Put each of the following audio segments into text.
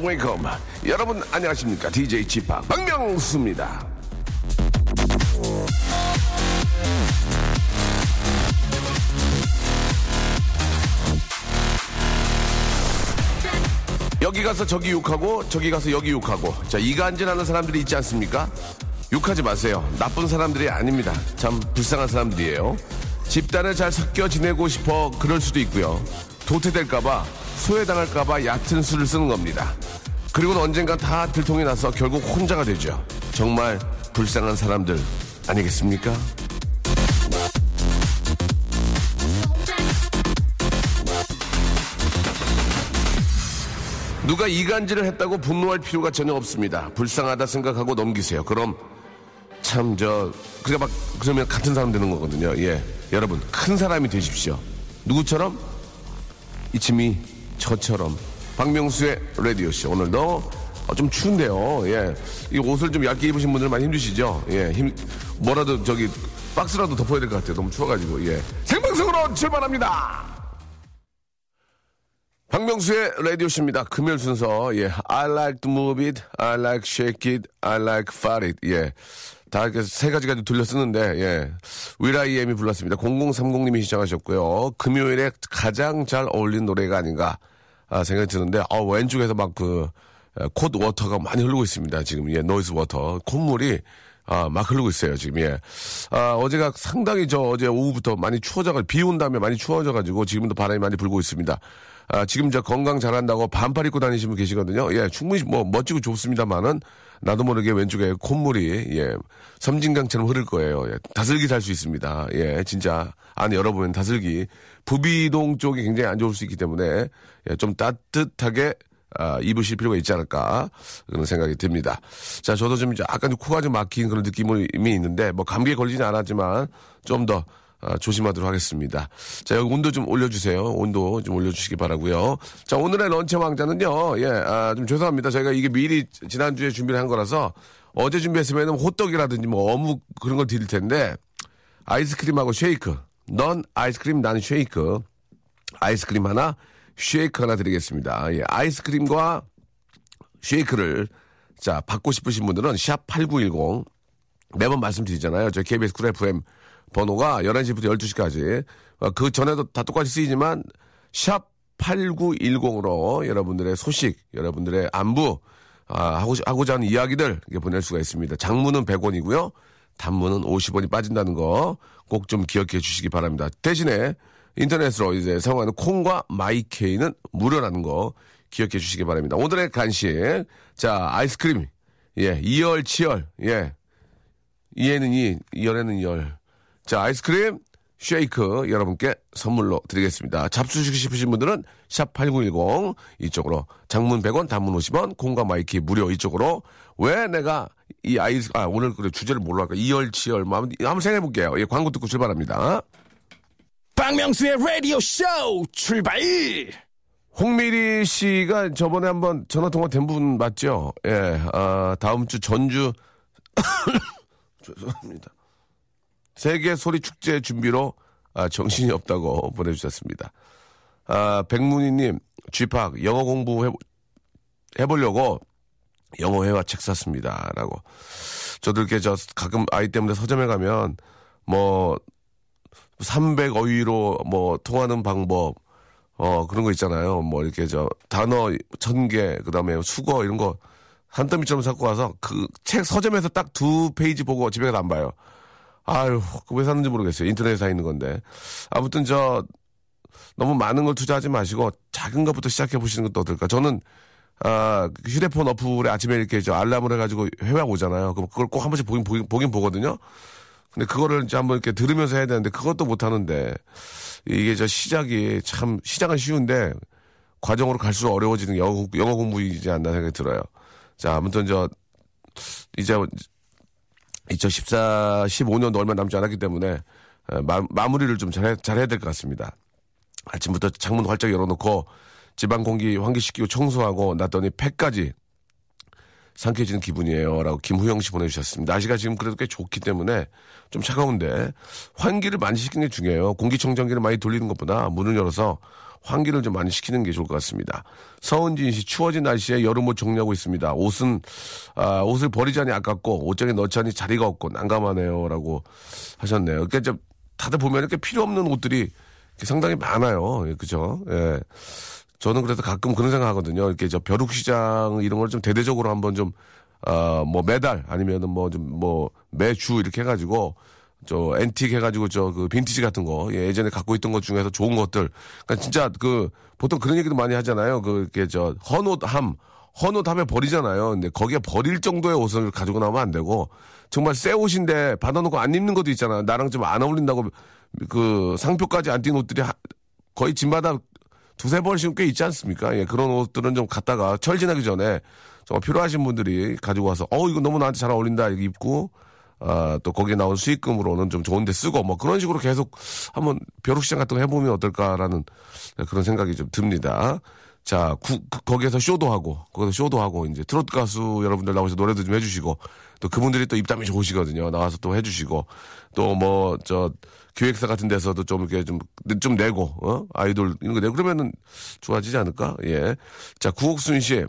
Welcome. 여러분 안녕하십니까? DJ Chip 박명수입니다. 여기 가서 저기 욕하고 저기 가서 여기 욕하고 자 이간질하는 사람들이 있지 않습니까? 욕하지 마세요. 나쁜 사람들이 아닙니다. 참 불쌍한 사람들이에요. 집단에 잘 섞여 지내고 싶어 그럴 수도 있고요. 도태될까봐 소외당할까봐 얕은 수를 쓰는 겁니다. 그리고는 언젠가 다 들통이 나서 결국 혼자가 되죠. 정말 불쌍한 사람들 아니겠습니까? 누가 이간질을 했다고 분노할 필요가 전혀 없습니다. 불쌍하다 생각하고 넘기세요. 그럼 참 저 그가 막 그러면 같은 사람 되는 거거든요. 예, 여러분 큰 사람이 되십시오. 누구처럼 이침이 저처럼 박명수의 라디오 씨 오늘도 어, 좀 추운데요. 예, 이 옷을 좀 얇게 입으신 분들 많이 힘드시죠? 예, 힘 뭐라도 저기 박스라도 덮어야 될 것 같아요. 너무 추워가지고 예. 생방송으로 출발합니다. 박명수의 라디오쇼입니다. 금요일 순서, 예. I like to move it, I like shake it, I like fart it. 예. 다 이렇게 세 가지가 돌려 쓰는데, 예. will.i.am이 불렀습니다. 0030님이 시작하셨고요. 금요일에 가장 잘 어울린 노래가 아닌가, 아, 생각이 드는데, 어, 왼쪽에서 막 그, 콧 water가 많이 흐르고 있습니다. 지금, 예, nose water. 콧물이, 아, 막 흐르고 있어요, 지금, 예. 아, 어제가 상당히 저 어제 오후부터 많이 추워져가지고, 비 온 다음에 많이 추워져가지고, 지금도 바람이 많이 불고 있습니다. 아, 지금 저 건강 잘한다고 반팔 입고 다니시는 분 계시거든요. 예, 충분히 뭐 멋지고 좋습니다만은 나도 모르게 왼쪽에 콧물이 예, 섬진강처럼 흐를 거예요. 예, 다슬기 살 수 있습니다. 예, 진짜 안에 열어보면 다슬기 부비동 쪽이 굉장히 안 좋을 수 있기 때문에 예, 좀 따뜻하게 아, 입으실 필요가 있지 않을까 그런 생각이 듭니다. 자, 저도 좀 약간 코가 좀 막힌 그런 느낌이 있는데 뭐 감기에 걸리진 않았지만 좀 더 아, 조심하도록 하겠습니다. 자, 여기 온도 좀 올려주세요. 온도 좀 올려주시기 바라고요 자, 오늘의 런치 왕자는요, 예, 아, 좀 죄송합니다. 저희가 이게 미리 지난주에 준비를 한 거라서 어제 준비했으면 호떡이라든지 뭐 어묵 그런 걸 드릴 텐데 아이스크림하고 쉐이크. 넌 아이스크림, 난 쉐이크. 아이스크림 하나, 쉐이크 하나 드리겠습니다. 예, 아이스크림과 쉐이크를 자, 받고 싶으신 분들은 샵8910 매번 말씀드리잖아요. 저 KBS 쿨 FM 번호가 11시부터 12시까지. 어, 그 전에도 다 똑같이 쓰이지만, 샵 8910으로 여러분들의 소식, 여러분들의 안부, 아, 하고, 하고자 하는 이야기들 보낼 수가 있습니다. 장문은 100원이고요. 단문은 50원이 빠진다는 거 꼭 좀 기억해 주시기 바랍니다. 대신에 인터넷으로 이제 사용하는 콩과 마이케이는 무료라는 거 기억해 주시기 바랍니다. 오늘의 간식. 자, 아이스크림. 예, 이열치열. 예. 이에는 이, 이열에는 열. 자, 아이스크림, 쉐이크 여러분께 선물로 드리겠습니다. 잡수시고 싶으신 분들은 샵 8910 이쪽으로 장문 100원, 단문 50원, 콩과 마이K 무료 이쪽으로 왜 내가 이 아이스, 아, 오늘 그 주제를 뭘로 할까? 이열치열. 뭐 한번, 한번 생각해 볼게요. 예, 광고 듣고 출발합니다. 박명수의 라디오 쇼 출발! 홍미리 씨가 저번에 한번 전화 통화 된 분 맞죠? 예, 아, 다음 주 전주, 죄송합니다. 세계 소리 축제 준비로 아, 정신이 없다고 보내주셨습니다. 아, 백문희님, 쥐팍, 영어 공부 해, 해보려고 영어 회화 책 샀습니다. 라고. 저도 이렇게 저 가끔 아이 때문에 서점에 가면 뭐 300 어휘로 뭐 통하는 방법, 어, 그런 거 있잖아요. 뭐 이렇게 저 단어 천 개, 그 다음에 수거 이런 거 한 더미처럼 갖고 와서 그 책 서점에서 딱 두 페이지 보고 집에 가서 안 봐요. 아유, 왜 샀는지 모르겠어요. 인터넷에 사 있는 건데. 아무튼 저, 너무 많은 걸 투자하지 마시고 작은 것부터 시작해 보시는 것도 어떨까. 저는, 아, 휴대폰 어플에 아침에 이렇게 저 알람을 해가지고 회화 오잖아요. 그럼 그걸 꼭 한 번씩 보긴, 보긴, 보긴 보거든요. 근데 그거를 이제 한번 이렇게 들으면서 해야 되는데 그것도 못 하는데 이게 저 시작이 참, 시작은 쉬운데 과정으로 갈수록 어려워지는 영어, 영어 공부이지 않나 생각이 들어요. 자, 아무튼 저, 이제 2014, 15년도 얼마 남지 않았기 때문에 마, 마무리를 좀 잘, 잘해야 될 것 같습니다. 아침부터 창문 활짝 열어놓고 지방 공기 환기시키고 청소하고 놨더니 폐까지 상쾌해지는 기분이에요. 라고 김후영 씨 보내주셨습니다. 날씨가 지금 그래도 꽤 좋기 때문에 좀 차가운데 환기를 많이 시키는 게 중요해요. 공기청정기를 많이 돌리는 것보다 문을 열어서 환기를 좀 많이 시키는 게 좋을 것 같습니다. 서은진 씨 추워진 날씨에 여름옷 정리하고 있습니다. 옷은 아, 옷을 버리자니 아깝고 옷장에 넣자니 자리가 없고 난감하네요라고 하셨네요. 그러니까 좀 다들 보면 이렇게 필요 없는 옷들이 상당히 많아요. 예, 그죠? 예. 저는 그래서 가끔 그런 생각 하거든요. 이렇게 저 벼룩시장 이런 걸 좀 대대적으로 한번 좀, 어, 뭐 매달 아니면은 뭐 좀 뭐 매주 이렇게 해가지고 저 앤틱 해가지고 저 그 빈티지 같은 거 예, 예전에 갖고 있던 것 중에서 좋은 것들 그러니까 진짜 그 보통 그런 얘기도 많이 하잖아요. 그 이렇게 저 헌옷함 헌옷함에 버리잖아요. 근데 거기에 버릴 정도의 옷을 가지고 나오면 안 되고 정말 새 옷인데 받아놓고 안 입는 것도 있잖아. 나랑 좀 안 어울린다고 그 상표까지 안 띈 옷들이 하- 거의 짐마다 두세 벌씩 꽤 있지 않습니까? 예, 그런 옷들은 좀 갖다가 철진하기 전에 정말 필요하신 분들이 가지고 와서 어 이거 너무 나한테 잘 어울린다 이렇게 입고 아, 또 거기에 나온 수익금으로는 좀 좋은데 쓰고 뭐 그런 식으로 계속 한번 벼룩시장 같은 거 해보면 어떨까라는 그런 생각이 좀 듭니다. 자, 구- 그- 거기에서 쇼도 하고, 거기서 쇼도 하고, 이제 트로트 가수 여러분들 나오셔서 노래도 좀 해주시고, 또 그분들이 또 입담이 좋으시거든요. 나와서 또 해주시고, 또 뭐, 저, 기획사 같은 데서도 좀 이렇게 좀, 좀 내고, 어? 아이돌 이런 거 내고, 그러면은 좋아지지 않을까? 예. 자, 구옥순 씨.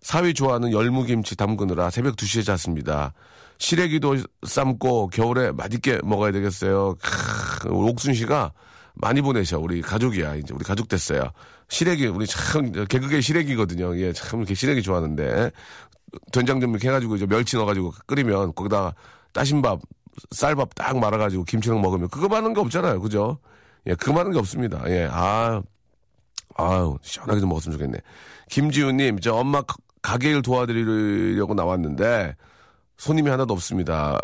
사위 좋아하는 열무김치 담그느라 새벽 2시에 잤습니다. 시래기도 삶고 겨울에 맛있게 먹어야 되겠어요. 크, 옥순 씨가 많이 보내셔. 우리 가족이야. 이제 우리 가족 됐어요. 시래기, 우리 참, 개그계 시래기거든요. 예, 참 이렇게 시래기 좋아하는데. 된장 좀 이렇게 해가지고 이제 멸치 넣어가지고 끓이면 거기다가 따신 밥, 쌀밥 딱 말아가지고 김치랑 먹으면 그거 많은 게 없잖아요. 그죠? 예, 그거 많은 게 없습니다. 예, 아, 아유, 시원하게 좀 먹었으면 좋겠네. 김지우님, 저 엄마 가- 가게 일 도와드리려고 나왔는데, 손님이 하나도 없습니다.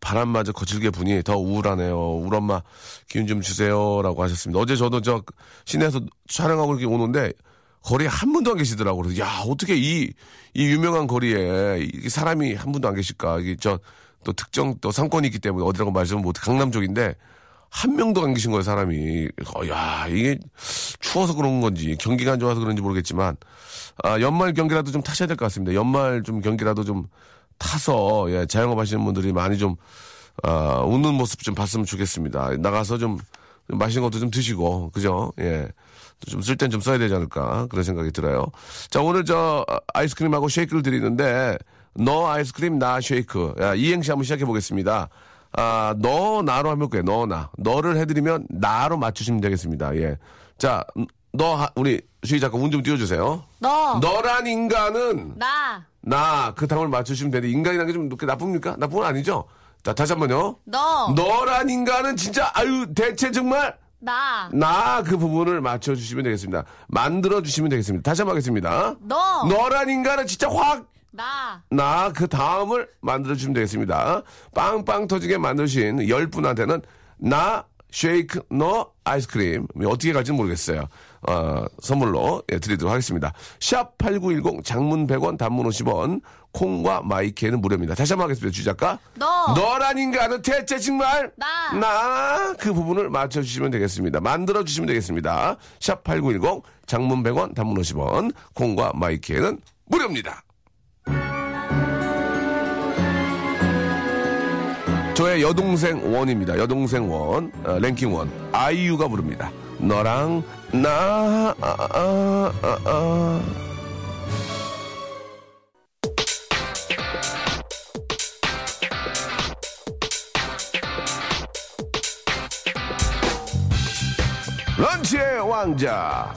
바람마저 거칠게 부니 더 우울하네요. 우리 엄마 기운 좀 주세요라고 하셨습니다. 어제 저도 저 시내에서 촬영하고 이렇게 오는데 거리에 한 분도 안 계시더라고요. 야 어떻게 이 이 유명한 거리에 이 사람이 한 분도 안 계실까? 이게 저 또 특정 또 상권이 있기 때문에 어디라고 말씀을 못 강남 쪽인데 한 명도 안 계신 거예요 사람이. 어, 야 이게 추워서 그런 건지 경기가 안 좋아서 그런지 모르겠지만 아, 연말 경기라도 좀 타셔야 될 것 같습니다. 연말 좀 경기라도 좀 타서 예, 자영업 하시는 분들이 많이 좀 아, 웃는 모습 좀 봤으면 좋겠습니다. 나가서 좀 맛있는 것도 좀 드시고 그죠? 예. 좀 쓸 땐 좀 써야 되지 않을까 그런 생각이 들어요. 자 오늘 저 아이스크림하고 쉐이크를 드리는데 너 아이스크림 나 쉐이크 야, 이행시 한번 시작해 보겠습니다. 아, 너 나로 하면 볼게요. 너 나. 너를 해드리면 나로 맞추시면 되겠습니다. 예. 자, 너 하- 우리 수희 작가 운 좀 띄워주세요. 너, 너란 인간은 나, 나 그 다음을 맞추시면 되는데 인간이라는 게 좀 그렇게 나쁩니까? 나쁜 건 아니죠? 자 다시 한번요. 너, 너란 인간은 진짜 아유 대체 정말 나, 나 그 부분을 맞춰주시면 되겠습니다. 만들어 주시면 되겠습니다. 다시 한번 하겠습니다. 너, 너란 인간은 진짜 확 나, 나 그 다음을 만들어 주시면 되겠습니다. 빵빵 터지게 만드신 열 분한테는 나 쉐이크 너 아이스크림 어떻게 갈지는 모르겠어요. 어, 선물로 예, 드리도록 하겠습니다. 샵 8910 장문 100원 단문 50원 콩과 마이케는 무료입니다. 다시 한번 하겠습니다. 주작가 너, 너란 인간은 대체 정말 나. 나 그 부분을 맞춰주시면 되겠습니다. 만들어 주시면 되겠습니다. 샵 8910 장문 100원 단문 50원 콩과 마이케는 무료입니다. 저의 여동생 원입니다. 여동생 원, 어, 랭킹 원. 아이유가 부릅니다. 너랑 나, 아, 아, 아, 아. 런치의 왕자.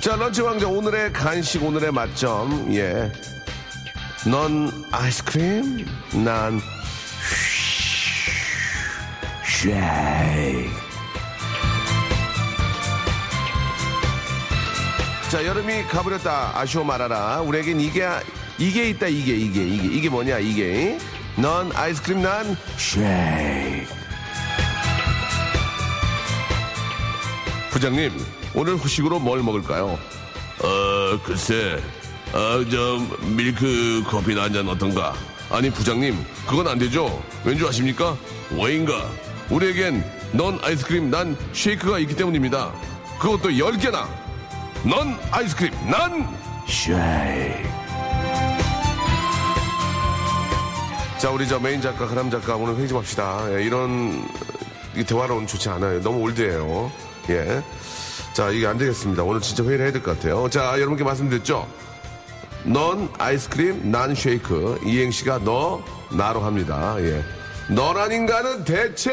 자, 런치 왕자 오늘의 간식 오늘의 맛점. 예. 넌 아이스크림, 난 쉐이크. 자, 여름이 가버렸다. 아쉬워 말아라. 우리에겐 이게 이게 있다. 이게 이게 이게 이게 뭐냐? 이게 넌 아이스크림, 난 쉐이크. 부장님, 오늘 후식으로 뭘 먹을까요? 어, 글쎄, 어, 좀 밀크 커피나 한 잔 어떤가? 아니 부장님, 그건 안 되죠. 왠줄 아십니까? 왜인가? 우리에겐 넌 아이스크림, 난 쉐이크가 있기 때문입니다. 그것도 10개나. 넌 아이스크림, 난 쉐이크. 자, 우리 저 메인 작가, 그람 작가 오늘 회의 좀 합시다. 예, 이런 이 대화로는 좋지 않아요. 너무 올드해요. 예. 자, 이게 안 되겠습니다. 오늘 진짜 회의를 해야 될 것 같아요. 자, 여러분께 말씀드렸죠? 넌 아이스크림, 난 쉐이크. 이행시가 너, 나로 합니다. 예. 너라닌가는 대체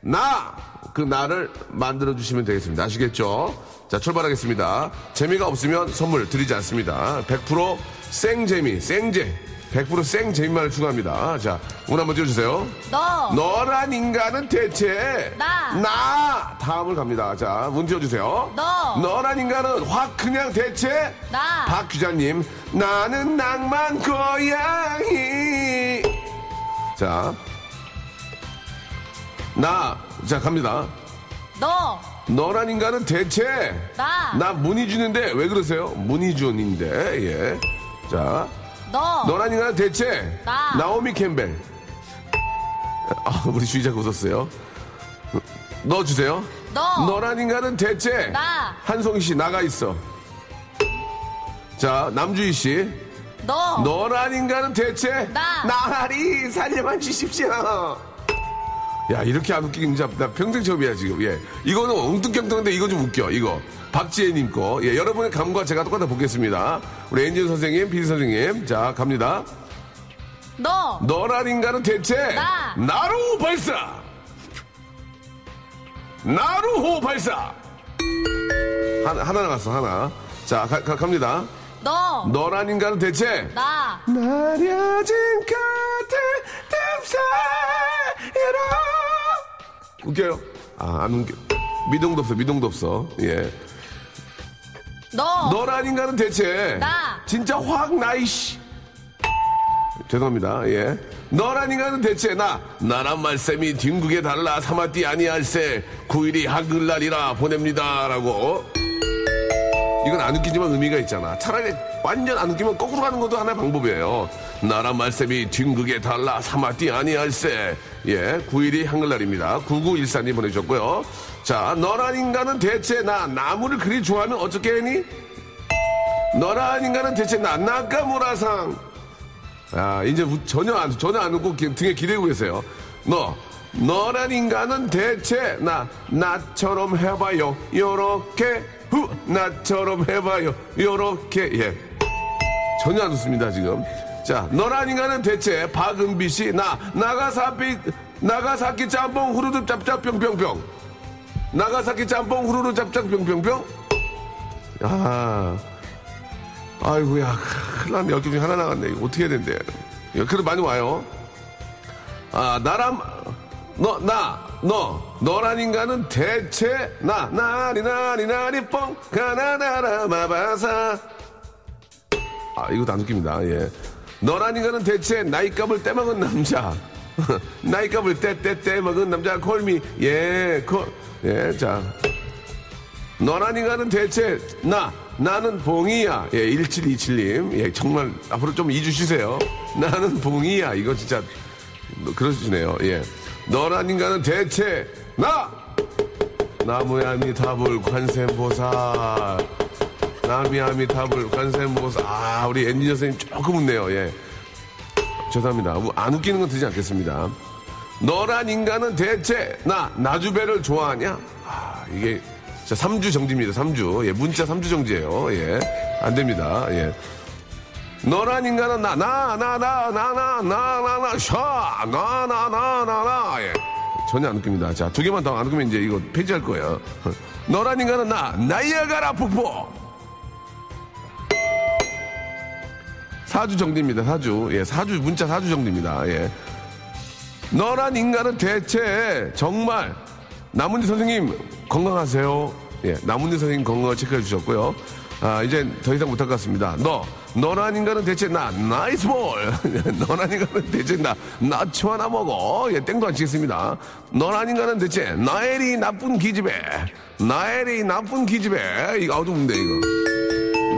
나! 그 나를 만들어주시면 되겠습니다. 아시겠죠? 자, 출발하겠습니다. 재미가 없으면 선물 드리지 않습니다. 100% 생재미, 생재. 100% 생재미만을 추가합니다. 자, 문 한번 띄워주세요. 너. 너란 인간은 대체 나. 나 다음을 갑니다. 자, 문 띄워주세요. 너. 너란 인간은 확 그냥 대체 나. 박 기자님 나는 낭만 고양이 자. 나, 자, 갑니다. 너. 너란 인간은 대체 나. 나 문희준인데 왜 그러세요? 문희준인데 예. 자, 너. 너란 인간은 대체 나. 나오미 캠벨. 아, 우리 주의자가 웃었어요. 넣어주세요. 너. 너란 인간은 대체 나. 한송이 씨 나가 있어. 자, 남주희 씨. 너. 너란 인간은 대체 나. 나리 살려만 주십시오. 야 이렇게 안 웃기긴 진짜 나 평생 처음이야 지금. 예, 이거는 엉뚱경뚱한데 이거 좀 웃겨. 이거 박지혜님 거. 예, 여러분의 감과 제가 똑같아 보겠습니다. 우리 엔진 선생님, 비디 선생님, 자 갑니다. 너. 너란 인간은 대체 나. 나루 발사. 나루호 발사. 하나 하나 나갔어 하나. 자 가, 가, 갑니다. 너. 너란 인간은 대체 나. 나려진 카드 땀사이로 웃겨요? 아, 안 웃겨. 미동도 없어, 미동도 없어. 예. 너. 너란 인간은 대체 나. 진짜 확 나이 씨. 죄송합니다. 예. 너란 인간은 대체 나 나란 말씀이 뒹국에 달라 사마띠 아니할세 9일이 한글날이라 보냅니다라고 이건 안 웃기지만 의미가 있잖아. 차라리 완전 안 웃기면 거꾸로 가는 것도 하나의 방법이에요. 나라 말씀이 뒹극에 달라 사마띠 아니할세. 예, 9일이 한글날입니다. 9914님 보내주셨고요. 자, 너란 인간은 대체 나 나무를 그리 좋아하면 어떻게 했니? 너란 인간은 대체 나 나카무라상. 아, 이제 우- 전혀 안, 전혀 안 웃고 기- 등에 기대고 계세요. 너, 너란 인간은 대체 나, 나처럼 해봐요. 요렇게, 후, 나처럼 해봐요. 요렇게, 예. 전혀 안 웃습니다, 지금. 자, 너란 인간은 대체 박은비 씨, 나, 나가사키, 나가사키 짬뽕 후루룩 짭짭 뿅뿅뿅. 나가사키 짬뽕 후루룩 짭짭 뿅뿅뿅. 아, 아이고야, 큰일 났네. 여기 중에 하나 나갔네. 이거 어떻게 해야 된대. 그래도 많이 와요. 아, 나람, 너, 나, 너, 너란 인간은 대체, 나, 나리, 나리, 나리, 뻥, 가나나라, 마바사. 아, 이것도 안 웃깁니다. 예. 너란 인간은 대체 나이값을 떼먹은 남자. 나이값을 떼, 떼, 떼 먹은 남자, 콜미. 예, 콜, 예, 자. 너란 인간은 대체 나 나는 봉이야. 예 1727님. 예 정말 앞으로 좀 이주 쉬세요. 나는 봉이야. 이거 진짜 그러시네요. 예. 너란 인간은 대체 나! 나무야미 타불 관세음보살 나미야미 타불 관세음보살 아 우리 엔지니어 선생님 조금 웃네요 예 죄송합니다 우- 안 웃기는 건 되지 않겠습니다 너란 인간은 대체 나 나주배를 좋아하냐 아 이게 자, 3주 정지입니다. 3주. 예, 문자 3주 정지예요. 예. 안 됩니다. 예. 너란 인간은 나, 나, 나, 나, 나, 나, 나, 나, 나, 샤, 나, 나, 나, 나, 나. 예. 전혀 안 웃깁니다. 자, 두 개만 더 안 웃기면 이제 이거 폐지할 거예요. 너란 인간은 나, 나이아가라 폭포. 사주 정지입니다. 사주. 예, 사주, 문자 사주 정지입니다. 예. 너란 인간은 대체 정말 나문희 선생님 건강하세요. 예, 나문희 선생님 건강을 체크해 주셨고요. 아, 이제 더 이상 못할 것 같습니다. 너, 너란 인간은 대체 나, nice ball. 너란 인간은 대체 나, 나초 하나 먹어. 예, 땡도 안 치겠습니다. 너란 인간은 대체 나엘이 나쁜 기집애. 나엘이 나쁜 기집애. 이거 아우도 문데 이거.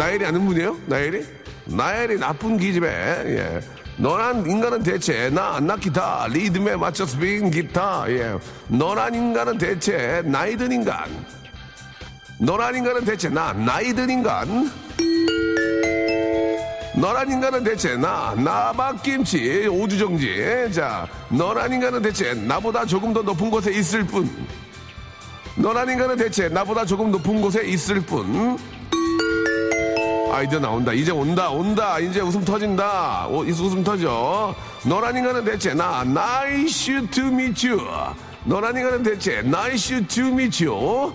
나엘이 아는 분이에요? 나엘이? 나엘이 나쁜 기집애. 예. 너란 인간은 대체 나, 나 기타, 리듬에 맞춰 스윙 기타, 예. 너란 인간은 대체 나이 든 인간. 너란 인간은 대체 나, 나이 든 인간. 너란 인간은 대체 나, 나박김치, 오주정지. 자, 너란 인간은 대체 나보다 조금 더 높은 곳에 있을 뿐. 너란 인간은 대체 나보다 조금 높은 곳에 있을 뿐. 아이디어 나온다. 이제 온다, 온다. 이제 웃음 터진다. 오, 이 웃음 터져. 너란 인간은 대체 나, nice to meet you. 너란 인간은 대체 nice to meet you.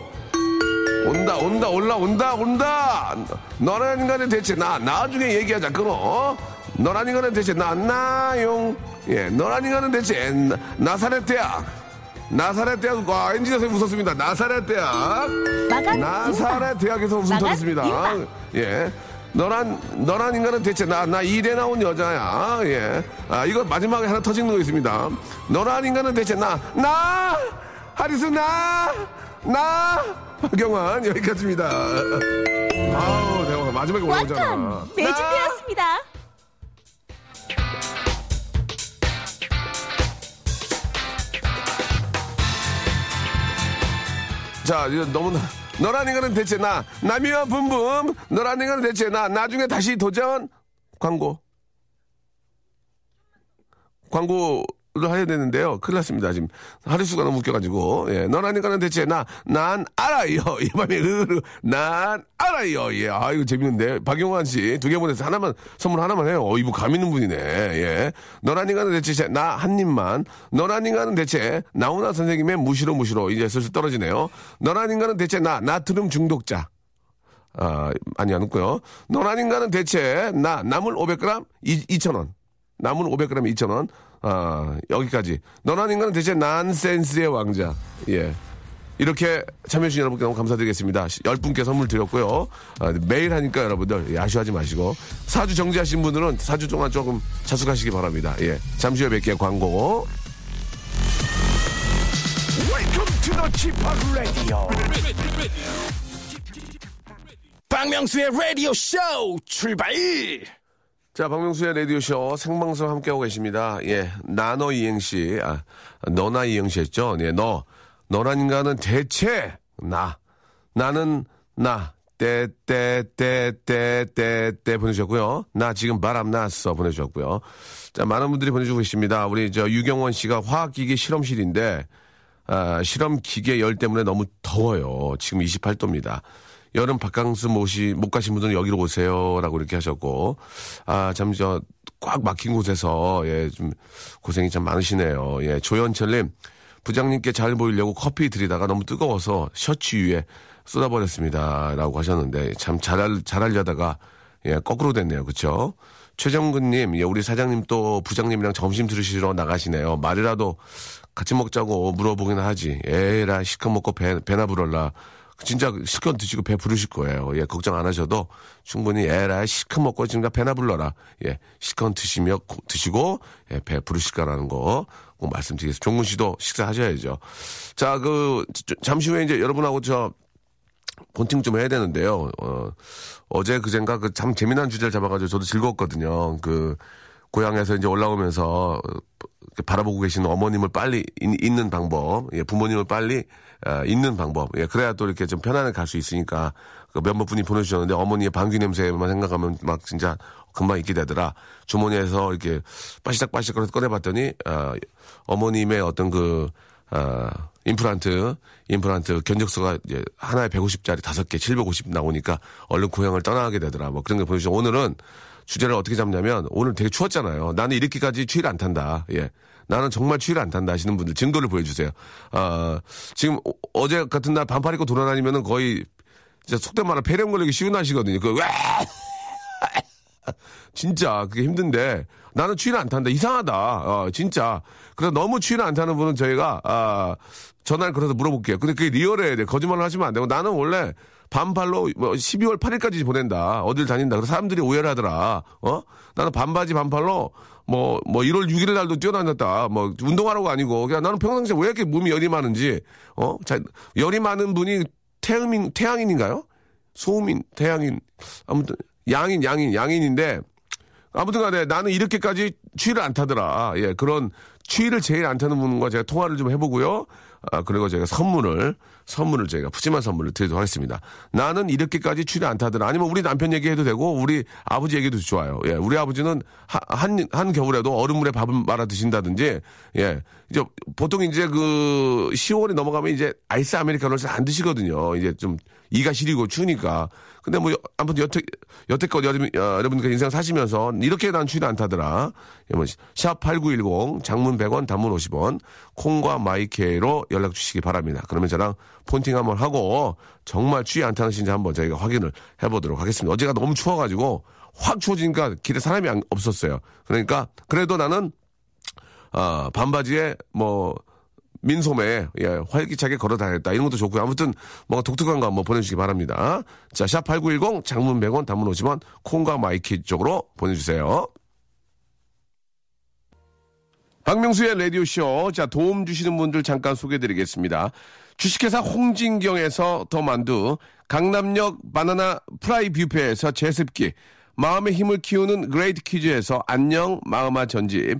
온다, 온다, 올라온다, 온다. 너란 인간은 대체 나, 나중에 얘기하자, 끊어. 너란 인간은 대체 나, 나용. 예, 너란 인간은 대체 나, 나사렛 대학. 나사렛 대학, 와, 엔지니어 선생님 웃었습니다. 나사렛 대학. 나사렛 대학에서 웃음 터졌습니다. 예. 너란, 너란 인간은 대체 나, 나 이대 나온 여자야. 예. 아, 이거 마지막에 하나 터지는 거 있습니다. 너란 인간은 대체 나, 나! 하리수 나! 나! 박경환, 여기까지입니다. 아우, 대박. 마지막에 올라오잖아. 매진되었습니다. 자, 이거 너무, 너란 인간은 대체 나, 남이와 붐붐, 너란 인간은 대체 나, 나중에 다시 도전, 광고. 광고 를 해야 되는데요. 큰일 났습니다. 지금 하루수가 너무 웃겨가지고. 예, 인간은 대체 나, 난 알아요. 이 밤에 으르, 난 알아요. 예, 아, 이거 재밌는데. 박용환 씨, 두 개 보내서 하나만, 선물 하나만 해요. 어, 이분 감 있는 분이네. 예. 인간은 대체 나 한 입만. 인간은 대체 나훈아 선생님의 무시로 무시로 이제 슬슬 떨어지네요. 인간은 대체 나, 나트륨 중독자. 아, 아니, 안 웃고요. 인간은 대체 나, 나물 500g 2, 2,000원. 나물 500g 2,000원. 아, 여기까지. 너란 인간은 대체 난센스의 왕자. 예. 이렇게 참여해주신 여러분께 너무 감사드리겠습니다. 10분께 선물 드렸고요. 아, 매일 하니까 여러분들 예, 아쉬워하지 마시고. 사주 정지하신 분들은 사주 동안 조금 자숙하시기 바랍니다. 예. 잠시 후에 뵐게요. 광고. 박명수의 라디오 쇼 출발. 자, 박명수의 라디오쇼 생방송 함께하고 계십니다. 예, 나너 이행시, 아, 너나 이행시 했죠? 예, 너. 너란 인간은 대체, 나. 나는, 나. 때, 때, 때, 때, 때, 때 보내주셨고요. 나 지금 바람 났어 보내주셨고요. 자, 많은 분들이 보내주고 계십니다. 우리 저 유경원 씨가 화학기기 실험실인데, 아, 실험 기계 열 때문에 너무 더워요. 지금 28도입니다. 여름 바캉스 못이, 못 가신 분들은 여기로 오세요. 라고 이렇게 하셨고, 아, 참, 저, 꽉 막힌 곳에서, 예, 좀, 고생이 참 많으시네요. 예, 조현철님, 부장님께 잘 보이려고 커피 드리다가 너무 뜨거워서 셔츠 위에 쏟아버렸습니다. 라고 하셨는데, 참 잘할, 잘하려다가, 예, 거꾸로 됐네요. 그쵸? 최정근님, 예, 우리 사장님 또 부장님이랑 점심 들으시러 나가시네요. 말이라도 같이 먹자고 물어보긴 하지. 에라, 시커 먹고 배, 배나 불을라. 진짜 실컷 드시고 배 부르실 거예요. 예, 걱정 안 하셔도 충분히 에라 시컷 먹고 지금 배나 불러라. 예, 실컷 드시며 고- 드시고 예, 배 부르실 거라는 거 꼭 말씀드리겠습니다. 종문 씨도 식사하셔야죠. 자, 그 저- 잠시 후에 이제 여러분하고 저 본팅 좀 해야 되는데요. 어, 어제 그젠가 그 참 재미난 주제를 잡아가지고 저도 즐거웠거든요. 그 고향에서 이제 올라오면서 바라보고 계시는 어머님을 빨리 있- 있는 방법, 예, 부모님을 빨리 어, 있는 방법, 예, 그래야 또 이렇게 좀 편안하게 갈 수 있으니까 그 몇몇 분이 보내주셨는데 어머니의 방귀 냄새만 생각하면 막 진짜 금방 있게 되더라. 주머니에서 이렇게 빠시닥빠시닥 꺼내봤더니 어, 어머님의 어떤 그 어, 임플란트, 임플란트 견적서가 이제 하나에 150짜리 다섯 개750 나오니까 얼른 고향을 떠나게 되더라. 뭐 그런 거 보내주죠. 오늘은 주제를 어떻게 잡냐면 오늘 되게 추웠잖아요. 나는 이렇게까지 추위를 안 탄다. 예. 나는 정말 추위를 안 탄다 하시는 분들 증거를 보여주세요. 아, 지금 어- 어제 같은 날 반팔 입고 돌아다니면은 거의 진짜 속된 말로 폐렴 걸리기 쉬운 날씨거든요. 그, 와! 진짜 그게 힘든데 나는 추위를 안 탄다. 이상하다. 어, 진짜. 그래서 너무 추위를 안 타는 분은 저희가 아, 전화를 걸어서 물어볼게요. 근데 그게 리얼해야 돼. 거짓말을 하시면 안 되고 나는 원래 반팔로 뭐 12월 8일까지 보낸다. 어딜 다닌다. 그래서 사람들이 오해를 하더라. 어? 나는 반바지 반팔로 뭐, 뭐 1월 6일 날도 뛰어다녔다. 뭐 운동하라고 아니고 그냥 나는 평상시에 왜 이렇게 몸이 열이 많은지 어? 자, 열이 많은 분이 태음인, 태양인인가요? 소음인, 태양인, 아무튼 양인, 양인, 양인인데 아무튼 간에 나는 이렇게까지 추위를 안 타더라. 예, 그런 추위를 제일 안 타는 분과 제가 통화를 좀 해보고요. 아, 그리고 제가 선물을, 선물을 제가 푸짐한 선물을 드리도록 하겠습니다. 나는 이렇게까지 추위를 안 타더라. 아니면 우리 남편 얘기해도 되고, 우리 아버지 얘기도 좋아요. 예, 우리 아버지는 하- 한, 한 겨울에도 얼음물에 밥을 말아 드신다든지, 예, 이제 보통 이제 그 10월이 넘어가면 이제 아이스 아메리카노를 잘 안 드시거든요. 이제 좀 이가 시리고 추우니까. 근데 뭐, 여- 아무튼 여태, 여태껏 여러분, 어, 여러분들 인생 사시면서 이렇게 난 추위를 안 타더라. 예, 뭐, 샵8910, 장문 100원, 단문 50원, 콩과 마이K로 연락 주시기 바랍니다. 그러면 저랑 폰팅 한번 하고, 정말 추위 안 타시는지 한번 저희가 확인을 해보도록 하겠습니다. 어제가 너무 추워가지고, 확 추워지니까 길에 사람이 안- 없었어요. 그러니까, 그래도 나는 아, 반바지에 뭐 민소매 예, 활기차게 걸어 다녔다. 이런 것도 좋고요. 아무튼 뭔가 독특한 거 한번 보내주시기 바랍니다. 자, 샵8910 장문 100원 단문 50원 콩과 마이K 쪽으로 보내주세요. 박명수의 라디오쇼. 자, 도움 주시는 분들 잠깐 소개해드리겠습니다. 주식회사 홍진경에서 더 만두, 강남역 바나나 프라이 뷔페에서 제습기, 마음의 힘을 키우는 그레이트 퀴즈에서 안녕 마음아 전집,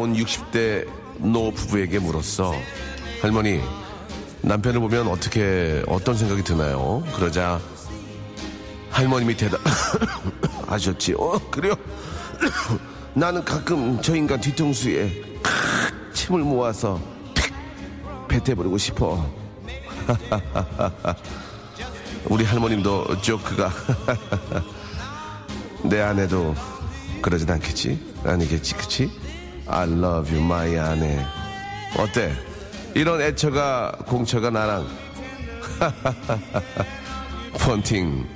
아름다운 60대 노 부부에게 물었어. 할머니, 남편을 보면 어떻게, 어떤 생각이 드나요? 그러자 할머님이 대답 하셨지. 어, 그래요? 나는 가끔 저 인간 뒤통수에 침을 모아서 픽 뱉어버리고 싶어. 우리 할머님도 조크가 내 아내도 그러진 않겠지? 아니겠지, 그치? I love you, my 아내. 어때? 이런 애처가 공처가 나랑 폰팅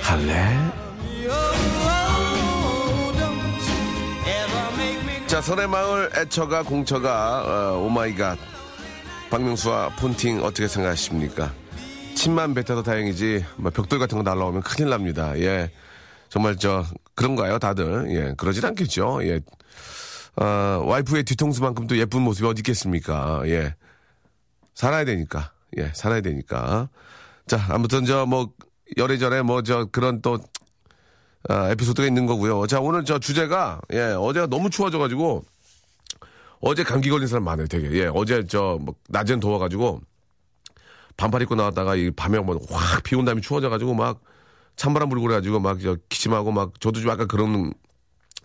할래? 자, 선의 마을 애처가 공처가 어, oh my god 박명수와 폰팅 어떻게 생각하십니까? 침만 뱉어도 다행이지 뭐 벽돌 같은 거 날라오면 큰일 납니다. 예. 정말 저 그런가요, 다들? 예. 그러진 않겠죠. 예. 어, 와이프의 뒤통수만큼 또 예쁜 모습이 어디 있겠습니까? 예. 살아야 되니까. 예, 살아야 되니까. 자, 아무튼 저 뭐 열애절에 뭐 저 그런 또 아, 에피소드가 있는 거고요. 자, 오늘 저 주제가 예, 어제가 너무 추워져 가지고 어제 감기 걸린 사람 많아요, 되게. 예, 어제 저 뭐 낮엔 더워 가지고 반팔 입고 나왔다가 이 밤에 뭐확 비 온 다음에 추워져 가지고 막 찬바람 불고 그래 가지고 막 저 기침하고 막 저도 좀 약간 그런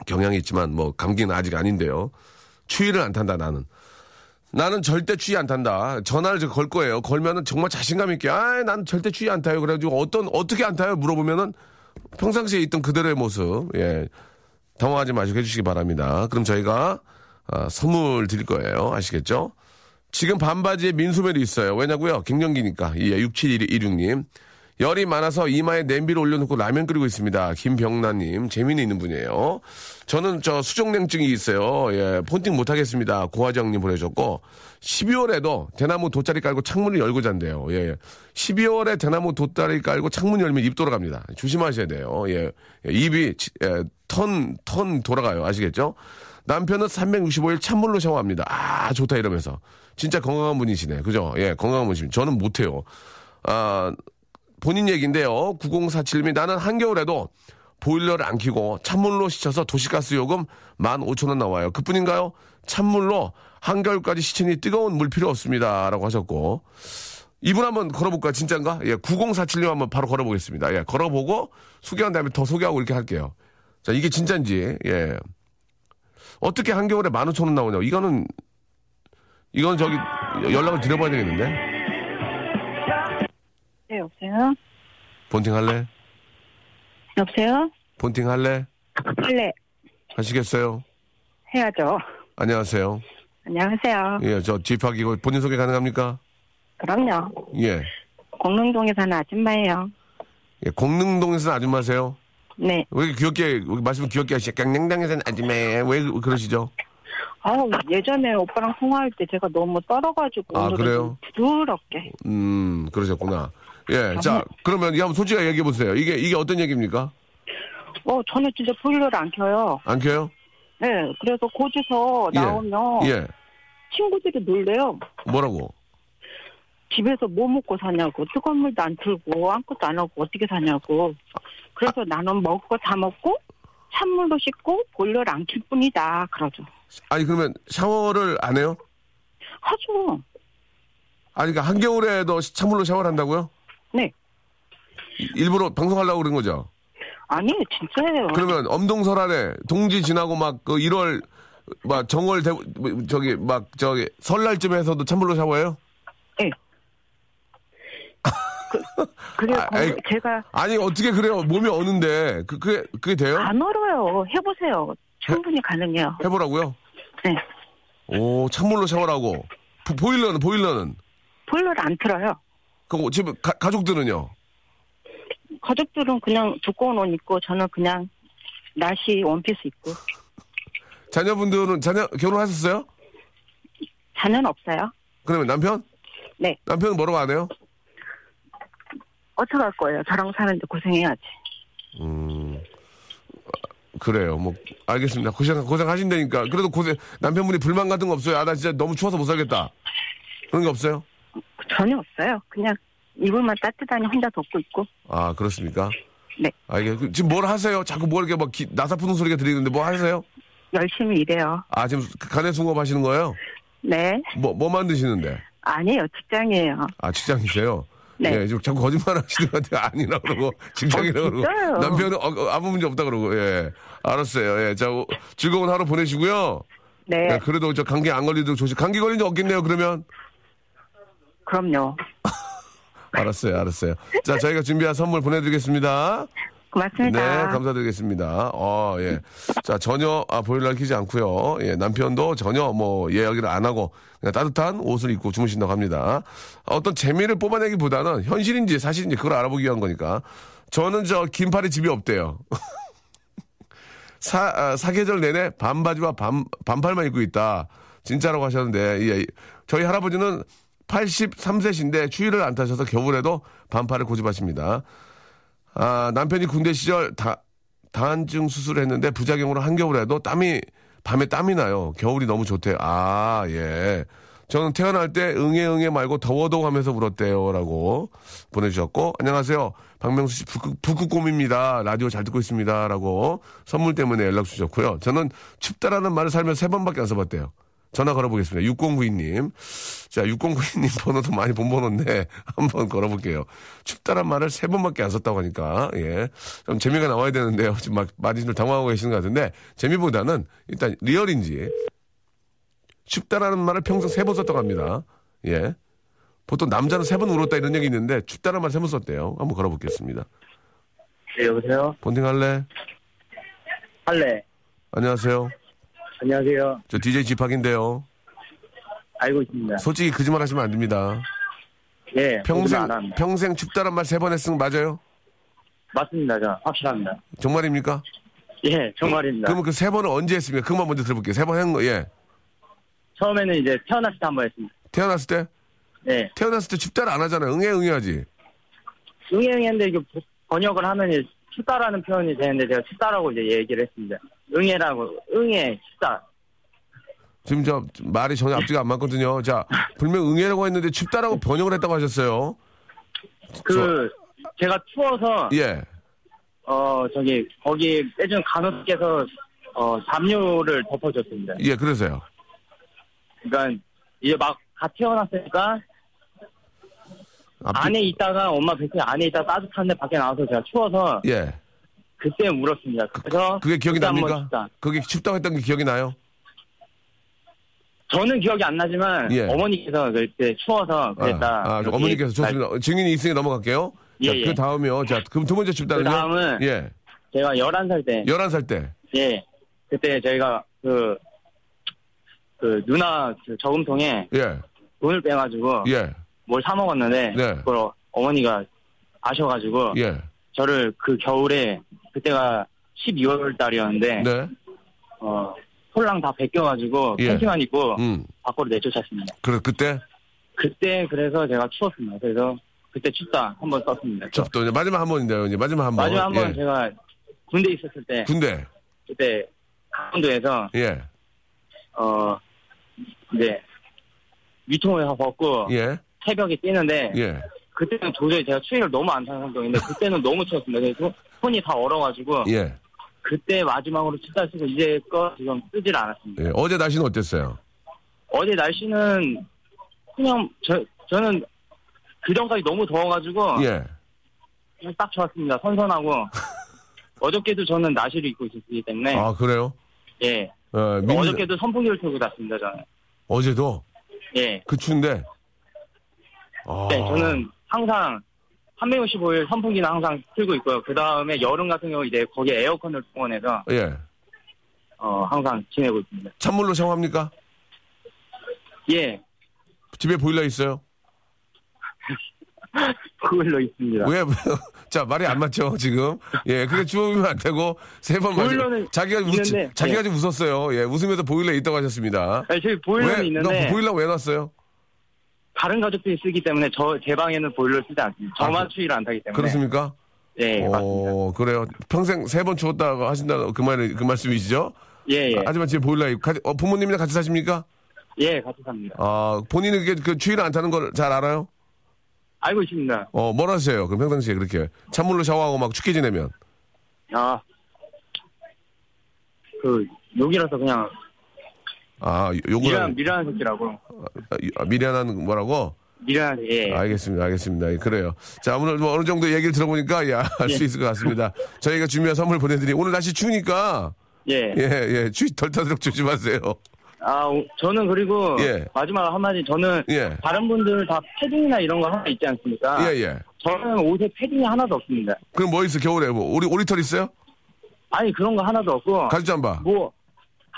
경향이 있지만 뭐 감기는 아직 아닌데요. 추위를 안 탄다 나는. 나는 절대 추위 안 탄다. 전화를 저걸 거예요. 걸면은 정말 자신감 있게, 아, 난 절대 추위 안 타요. 그래가지고 어떤, 어떻게 안 타요? 물어보면은 평상시에 있던 그대로의 모습, 예. 당황하지 마시고 해주시기 바랍니다. 그럼 저희가, 아, 선물 드릴 거예요. 아시겠죠? 지금 반바지에 민소매도 있어요. 왜냐고요? 갱년기니까. 예, 6716님. 열이 많아서 이마에 냄비를 올려놓고 라면 끓이고 있습니다. 김병나님. 재미는 있는 분이에요. 저는 저 수족냉증이 있어요. 예, 폰팅 못하겠습니다. 고화정님 보내셨고. 12월에도 대나무 돗자리 깔고 창문을 열고 잔대요. 예, 예. 12월에 대나무 돗자리 깔고 창문 열면 입 돌아갑니다. 조심하셔야 돼요. 예. 예, 입이, 치- 예, 턴, 턴 돌아가요. 아시겠죠? 남편은 365일 찬물로 샤워합니다. 아, 좋다 이러면서. 진짜 건강한 분이시네. 그죠? 예, 건강한 분이시네. 저는 못해요. 아, 본인 얘기인데요. 9047님이 나는 한겨울에도 보일러를 안 켜고 찬물로 씻어서 도시가스 요금 15,000원 나와요. 그뿐인가요? 찬물로 한겨울까지 씻으니 뜨거운 물 필요 없습니다. 라고 하셨고. 이분 한번 걸어볼까요? 진짠가? 예, 9047님 한번 바로 걸어보겠습니다. 예, 걸어보고 소개한 다음에 더 소개하고 이렇게 할게요. 자, 이게 진짠지, 예. 어떻게 한겨울에 15,000원 나오냐? 이거는, 이건 저기 연락을 드려봐야 되겠는데? 네, 여보세요? 본팅 할래? 여보세요? 본팅 할래? 할래. 하시겠어요? 해야죠. 안녕하세요. 안녕하세요. 예, 저 집합이고 본인 소개 가능합니까? 그럼요. 예. 공릉동에 사는 아줌마예요. 예, 공릉동에서는 아줌마세요? 네. 왜 이렇게 귀엽게, 왜 이렇게 말씀 귀엽게 하시죠? 강릉당에서는 아줌마, 왜 그- 그러시죠? 아우, 예전에 오빠랑 통화할 때 제가 너무 떨어가지고. 아, 오늘은 그래요? 좀 부드럽게. 음, 그러셨구나. 예, 자, 그러면 이 한번 솔직하게 얘기해 보세요. 이게, 이게 어떤 얘기입니까? 어, 저는 진짜 보일러를 안 켜요. 안 켜요? 네. 그래서 고지서 예. 나오면. 예. 친구들이 놀래요. 뭐라고? 집에서 뭐 먹고 사냐고. 뜨거운 물도 안 틀고, 아무것도 안 하고, 어떻게 사냐고. 그래서 나는 먹을 거 다 먹고, 찬물로 씻고, 보일러를 안 킬 뿐이다. 그러죠. 아니, 그러면 샤워를 안 해요? 하죠. 아니, 그러니까 한겨울에도 시- 찬물로 샤워를 한다고요? 네. 이- 일부러 방송하려고 그런 거죠? 아니, 진짜예요. 그러면 엄동설 안에 동지 지나고 막 그 1월 막 정월 대, 뭐, 저기 막 저기 설날쯤에서도 찬물로 샤워해요? 예. 그게 아, 건- 아이, 제가 아니 어떻게 그래요? 몸이 어는데 그 그게 그게 돼요? 안 얼어요. 해보세요. 충분히 가능해요. 해보라고요? 네. 오 찬물로 샤워라고 보- 보일러는 보일러는 보일러를 안 틀어요. 그집 가, 가족들은요? 가족들은 그냥 두꺼운 옷 입고 저는 그냥 나시 원피스 입고 자녀분들은 자녀 결혼하셨어요? 자녀는 없어요. 그러면 남편? 네. 남편은 뭐라고 안 해요? 어떡할 거예요. 저랑 사는데 고생해야지. 음 그래요. 뭐 알겠습니다. 고생 고생하신다니까. 그래도 고생 남편분이 불만 같은 거 없어요? 아 나 진짜 너무 추워서 못 살겠다. 그런 게 없어요? 전혀 없어요. 그냥 이불만 따뜻하니 혼자 덮고 있고. 아 그렇습니까? 네. 아 이게 그- 지금 뭘 하세요? 자꾸 뭐 이렇게 막 기- 나사푸는 소리가 들리는데 뭐 하세요? 열심히 일해요. 아 지금 간의 수공업 하시는 거예요? 네. 뭐 뭐 만드시는데? 아니에요. 직장이에요. 아 직장이세요? 네. 예, 지금 자꾸 거짓말 하시는 것 같아요. 아니라 그러고 직장이라고 어, 그러고? 남편은 어, 어, 아무 문제 없다 그러고 예 알았어요. 예, 자 오- 즐거운 하루 보내시고요. 네. 예, 그래도 저 감기 안 걸리도록 조심. 감기 걸린 적 없겠네요. 그러면 그럼요. 알았어요, 알았어요. 자 저희가 준비한 선물 보내드리겠습니다. 고맙습니다. 네, 감사드리겠습니다. 어, 예. 자, 전혀, 아, 보일러를 켜지 않고요 예, 남편도 전혀 뭐 예약을 안 하고 그냥 따뜻한 옷을 입고 주무신다고 합니다. 어떤 재미를 뽑아내기 보다는 현실인지 사실인지 그걸 알아보기 위한 거니까. 저는 저 긴팔이 집에 없대요. 사, 아, 사계절 내내 반바지와 반, 반팔만 입고 있다. 진짜라고 하셨는데, 예, 저희 할아버지는 83세신데 추위를 안 타셔서 겨울에도 반팔을 고집하십니다. 아, 남편이 군대 시절 다, 다한증 수술을 했는데 부작용으로 한겨울에도 땀이, 밤에 땀이 나요. 겨울이 너무 좋대요. 아, 예. 저는 태어날 때 응애 응애 말고 더워도 하면서 울었대요. 라고 보내주셨고, 안녕하세요. 박명수 씨 북극, 북극곰입니다. 라디오 잘 듣고 있습니다. 라고 선물 때문에 연락 주셨고요. 저는 춥다라는 말을 살면서 세 번밖에 안 써봤대요. 전화 걸어보겠습니다. 6092님. 자, 6092님 번호도 많이 본 번호인데 한번 걸어볼게요. 춥다란 말을 세 번밖에 안 썼다고 하니까, 예. 좀 재미가 나와야 되는데요. 지금 막 많이 좀 당황하고 계시는 것 같은데, 재미보다는 일단 리얼인지, 춥다라는 말을 평생 세 번 썼다고 합니다. 예. 보통 남자는 세 번 울었다 이런 얘기 있는데, 춥다라는 말세 번 썼대요. 한번 걸어보겠습니다. 네, 여보세요? 본팅 할래? 할래. 안녕하세요. 안녕하세요. 저 DJ 지팍인데요. 알고 있습니다. 솔직히 거짓말 하시면 안 됩니다. 예, 평생. 평생 춥다란 말 세 번 했으면 맞아요? 맞습니다, 저. 확실합니다. 정말입니까? 예, 정말입니다. 그러면 그 세 번은 언제 했습니까? 그것만 먼저 들어볼게요. 세 번 한 거, 예. 처음에는 이제 태어났을 때 한 번 했습니다. 태어났을 때? 예. 태어났을 때 춥다를 안 하잖아요. 응애, 응애 하지. 응애응애인데 이게 번역을 하면 춥다라는 표현이 되는데 제가 춥다라고 이제 얘기를 했습니다. 응애라고, 응애, 춥다. 지금 저 말이 전혀 앞뒤가 안 맞거든요. 자, 분명 응애라고 했는데 춥다라고 번역을 했다고 하셨어요. 그, 제가 추워서, 예. 어, 저기, 거기 빼준 간호사께서, 어, 담요를 덮어줬습니다. 예, 그래서요. 그러니까, 이제 막, 갓 태어났으니까, 앞뒤, 안에 있다가 엄마 뱃속에 안에 있다가 따뜻한데 밖에 나와서 제가 추워서 예. 그때 울었습니다. 그래서 그게 기억이 납니까? 그게 춥다고 했던 게 기억이 나요? 저는 기억이 안 나지만 예. 어머니께서 그때 추워서 그랬다. 아, 아, 어머니께서 말- 좋습니다. 증인이 있으니 넘어갈게요. 예, 자, 예. 그 다음이요. 자, 그럼 두 번째 춥다는요? 그 다음은 예. 제가 11살 때 11살 때. 예. 그때 저희가 그, 그 누나 그 저금통에 예. 돈을 빼가지고 예. 뭘 사 먹었는데 네. 그걸 어머니가 아셔가지고 예. 저를 그 겨울에 그때가 12월 달이었는데 네. 어 홀랑 다 벗겨가지고 예. 팬티만 입고 음. 밖으로 내쫓았습니다. 그래, 그때? 그때 그래서 제가 추웠습니다. 그래서 그때 춥다 한 번 썼습니다. 또 이제 마지막 한 번인데요. 이제 마지막 한 번. 마지막 한 번 예. 제가 군대 있었을 때 군대. 그때 강원도에서 예. 어 이제 위통을 다 벗고 예. 새벽에 뛰는데 예. 그때는 도저히 제가 추위를 너무 안 타는 성격인데 그때는 너무 추웠습니다. 그래서 손이 다 얼어가지고 예. 그때 마지막으로 춥다 쓰고 이제 거 지금 쓰질 않았습니다. 예. 어제 날씨는 어땠어요? 어제 날씨는 그냥 저 저는 그 전까지 너무 더워가지고 예. 그냥 딱 좋았습니다. 선선하고 어저께도 저는 나시를 입고 있었기 때문에 아, 그래요? 예 어, 민지- 어저께도 선풍기를 틀고 잤습니다. 저는 어제도 예 그 추운데. 아. 네, 저는 항상 365일 선풍기는 항상 틀고 있고요. 그 다음에 여름 같은 경우 이제 거기에 에어컨을 동원해서 예. 어, 항상 지내고 있습니다. 찬물로 샤워합니까? 예, 집에 보일러 있어요? 보일러 있습니다. 왜? 자, 말이 안 맞죠, 지금? 예, 그래 추우면 안 되고, 세 번맞 보일러는 자기가 웃, 있는데, 자기가 예. 좀 웃었어요. 예, 웃으면서 보일러 있다고 하셨습니다. 아니, 저희 보일러는 왜, 있는데 너 보일러 왜 놨어요? 다른 가족들이 쓰기 때문에 저 제 방에는 보일러 쓰지 않습니다. 아, 저만 그- 추위를 안 타기 때문에. 그렇습니까? 예, 맞습니다. 어, 그래요. 평생 세 번 추웠다고 하신다는 그 말, 그 말씀이시죠? 예, 예. 하지만 집에 보일러 어, 부모님이랑 같이 사십니까? 예, 같이 삽니다. 아, 본인은 그게 그 추위를 안 타는 걸 잘 알아요? 알고 있습니다. 어, 뭘 하세요? 그럼 평상시에 그렇게. 찬물로 샤워하고 막 춥게 지내면. 아, 그 욕이라서 그냥 아, 요거. 미련 미련한 새끼라고. 아, 미련한 뭐라고? 미련한 예. 알겠습니다. 알겠습니다. 예, 그래요. 자, 오늘 뭐 어느 정도 얘기를 들어보니까, 예, 알수 예. 있을 것 같습니다. 저희가 준비한 선물 보내드리 오늘 날씨 추우니까, 예. 예, 예, 추위 덜 타도록 조심하세요. 아, 오- 저는 그리고 예. 마지막 한마디 저는 예. 다른 분들 다 패딩이나 이런 거 하나 있지 않습니까? 예, 예. 저는 옷에 패딩이 하나도 없습니다. 그럼 뭐 있어, 겨울에? 뭐, 우리, 오리털 있어요? 아니 그런 거 하나도 없고 가죽 잠바. 뭐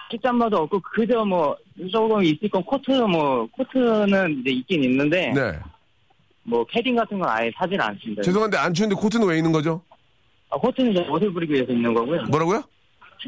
킥잠바도 없고 그저 뭐 조금 있을 건 코트 뭐 코트는 이제 있긴 있는데 네. 뭐 패딩 같은 건 아예 사지는 않습니다. 죄송한데 안 추운데 코트는 왜 있는 거죠? 아, 코트는 이제 멋을 부리기 위해서 있는 거고요. 뭐라고요?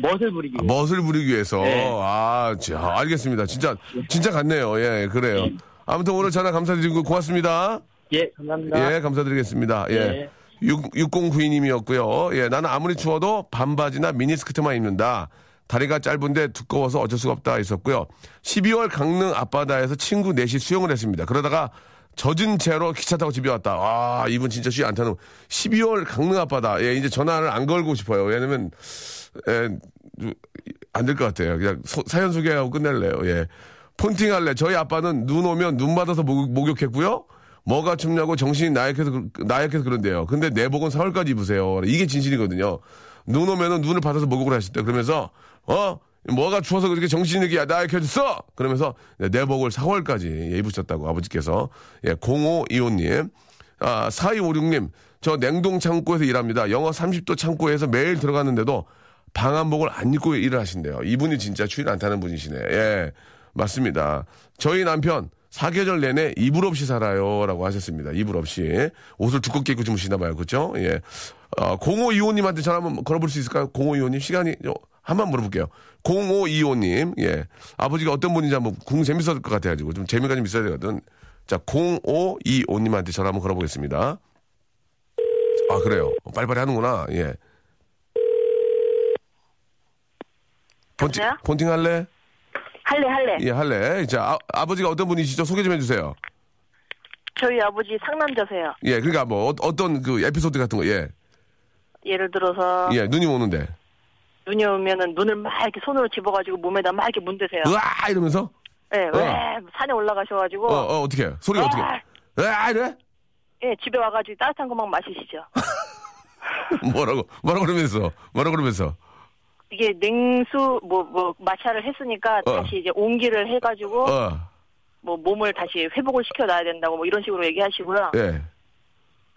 멋을 부리기 아, 위해서. 멋을 부리기 위해서. 네. 아, 자, 알겠습니다. 진짜, 진짜 같네요. 예, 그래요. 아무튼 오늘 전화 감사드리고 고맙습니다. 예, 감사합니다. 예, 감사드리겠습니다. 예. 예. 6, 6092님이었고요. 예, 나는 아무리 추워도 반바지나 미니스커트만 입는다. 다리가 짧은데 두꺼워서 어쩔 수가 없다 있었고요. 12월 강릉 앞바다에서 친구 넷이 수영을 했습니다. 그러다가 젖은 채로 기차 타고 집에 왔다. 아, 이분 진짜 쉬안 타는. 12월 강릉 앞바다. 예, 이제 전화를 안 걸고 싶어요. 왜냐면, 예, 안 될 것 같아요. 그냥 소- 사연 소개하고 끝낼래요. 예. 폰팅 할래. 저희 아빠는 눈 오면 눈 받아서 목, 목욕 했고요. 뭐가 춥냐고 정신이 나약해서, 그- 나약해서 그런데요. 근데 내복은 4월까지 입으세요. 이게 진실이거든요. 눈 오면은 눈을 받아서 목욕을 하실 때 그러면서, 어? 뭐가 추워서 그렇게 정신이 나약해졌어? 그러면서 내복을 4월까지 입으셨다고 아버지께서. 예, 0525님. 아, 4256님. 저 냉동 창고에서 일합니다. 영하 30도 창고에서 매일 들어갔는데도 방한복을 안 입고 일을 하신대요. 이분이 진짜 추위를 안 타는 분이시네. 예, 맞습니다. 저희 남편 사계절 내내 이불 없이 살아요. 라고 하셨습니다. 이불 없이. 옷을 두껍게 입고 주무시나 봐요. 그죠? 예. 어, 0525님한테 전화 한번 걸어볼 수 있을까요? 0525님. 시간이, 요- 한번 물어볼게요. 0525님. 예. 아버지가 어떤 분인지 한번 궁 재밌을 것 같아가지고 좀 재미가 좀 있어야 되거든. 자, 0525님한테 전화 한번 걸어보겠습니다. 아, 그래요. 빨리빨리 하는구나. 예. 여보세요? 폰팅 할래? 할래 할래. 예, 할래. 자, 아, 버지가 어떤 분이시죠? 소개 좀 해주세요. 저희 아버지 상남자세요. 예, 그러니까 뭐, 어, 떤그 에피소드 같은 거, 예. 예를 들어서 예, 눈이 오는데. 눈이 오면은 눈을 막 이렇게 손으로 집어가지고 몸에다 막 이렇게 문대세요. 으아! 이러면서? 예, 왜 산에 올라가셔가지고 어, 어, 어떻게 해? 소리 가 어떻게 해? 으아! 이래? 예 집에 와가지고 따뜻한 거막 마시시죠. 뭐라고, 뭐라고 그러면서, 뭐라고 그러면서. 이게 냉수 뭐 뭐 마찰을 했으니까 어. 다시 이제 온기를 해가지고 어, 뭐 몸을 다시 회복을 시켜놔야 된다고 뭐 이런 식으로 얘기하시고요. 예.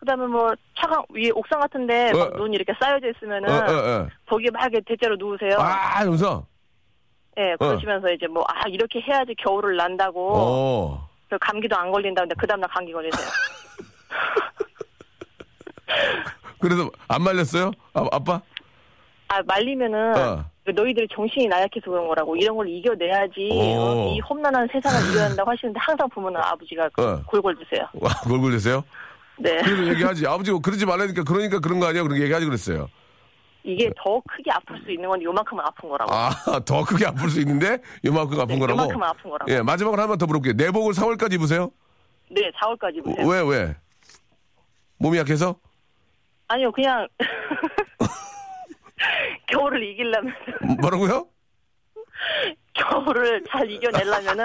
그다음에 뭐 차가 위에 옥상 같은데 어. 막 눈이 이렇게 쌓여져 있으면은 어, 어, 어. 거기에 막 이렇게 대자로 누우세요. 아, 이러면서? 예, 그러시면서 이제 뭐 아 이렇게 해야지 겨울을 난다고. 어. 그 감기도 안 걸린다 근데 그 다음날 감기 걸리세요. 그래서 안 말렸어요? 아, 아빠? 아 말리면은 어. 너희들이 정신이 나약해서 그런 거라고 이런 걸 이겨내야지 오. 어, 이 험난한 세상을 이겨야 한다고 하시는데 항상 보면은 아버지가 그 어. 골골 드세요. 와, 그걸 걸리세요? 네. 그래서 얘기하지. 아버지, 그러지 말라니까, 그러니까 그런 거 아니야? 그렇게 얘기하지 그랬어요. 이게 더 크게 아플 수 있는 건데 요만큼은 아픈 거라고. 아, 더 크게 아플 수 있는데, 요만큼 아픈 네, 거라고? 요만큼은 아픈 거라고. 예, 마지막으로 하나만 더 물어볼게요. 내복을 4월까지 입으세요? 네, 4월까지 보세요. 왜, 왜? 몸이 약해서? 아니요, 그냥 겨울을 이기려면 뭐라고요? 겨울을 잘 이겨내려면은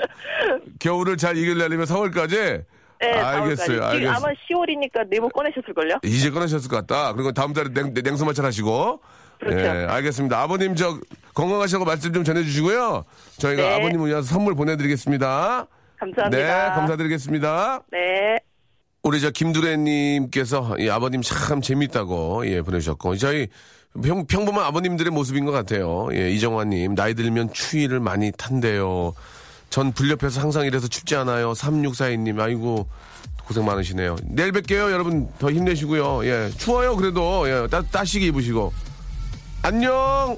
겨울을 잘 이기려면 4월까지? 네, 알겠어요, 4월까지. 알겠어요. 아마 10월이니까 내복 꺼내셨을걸요? 이제 끊으셨을 것 같다. 그리고 다음 달에 냉, 냉수 마찰 하시고. 그렇죠. 예, 알겠습니다. 아버님 저 건강하시라고 말씀 좀 전해주시고요. 저희가 네. 아버님을 위해서 선물 보내드리겠습니다. 감사합니다. 네, 감사드리겠습니다. 네. 우리 저 김두래님께서 이 아버님 참 재밌다고 예 보내주셨고 저희 평, 평범한 아버님들의 모습인 것 같아요. 예, 이정환님 나이 들면 추위를 많이 탄대요. 전 불옆에서 항상 이래서 춥지 않아요. 3642님 아이고 고생 많으시네요. 내일 뵐게요 여러분 더 힘내시고요. 예 추워요 그래도 예 따, 따시게 입으시고 안녕.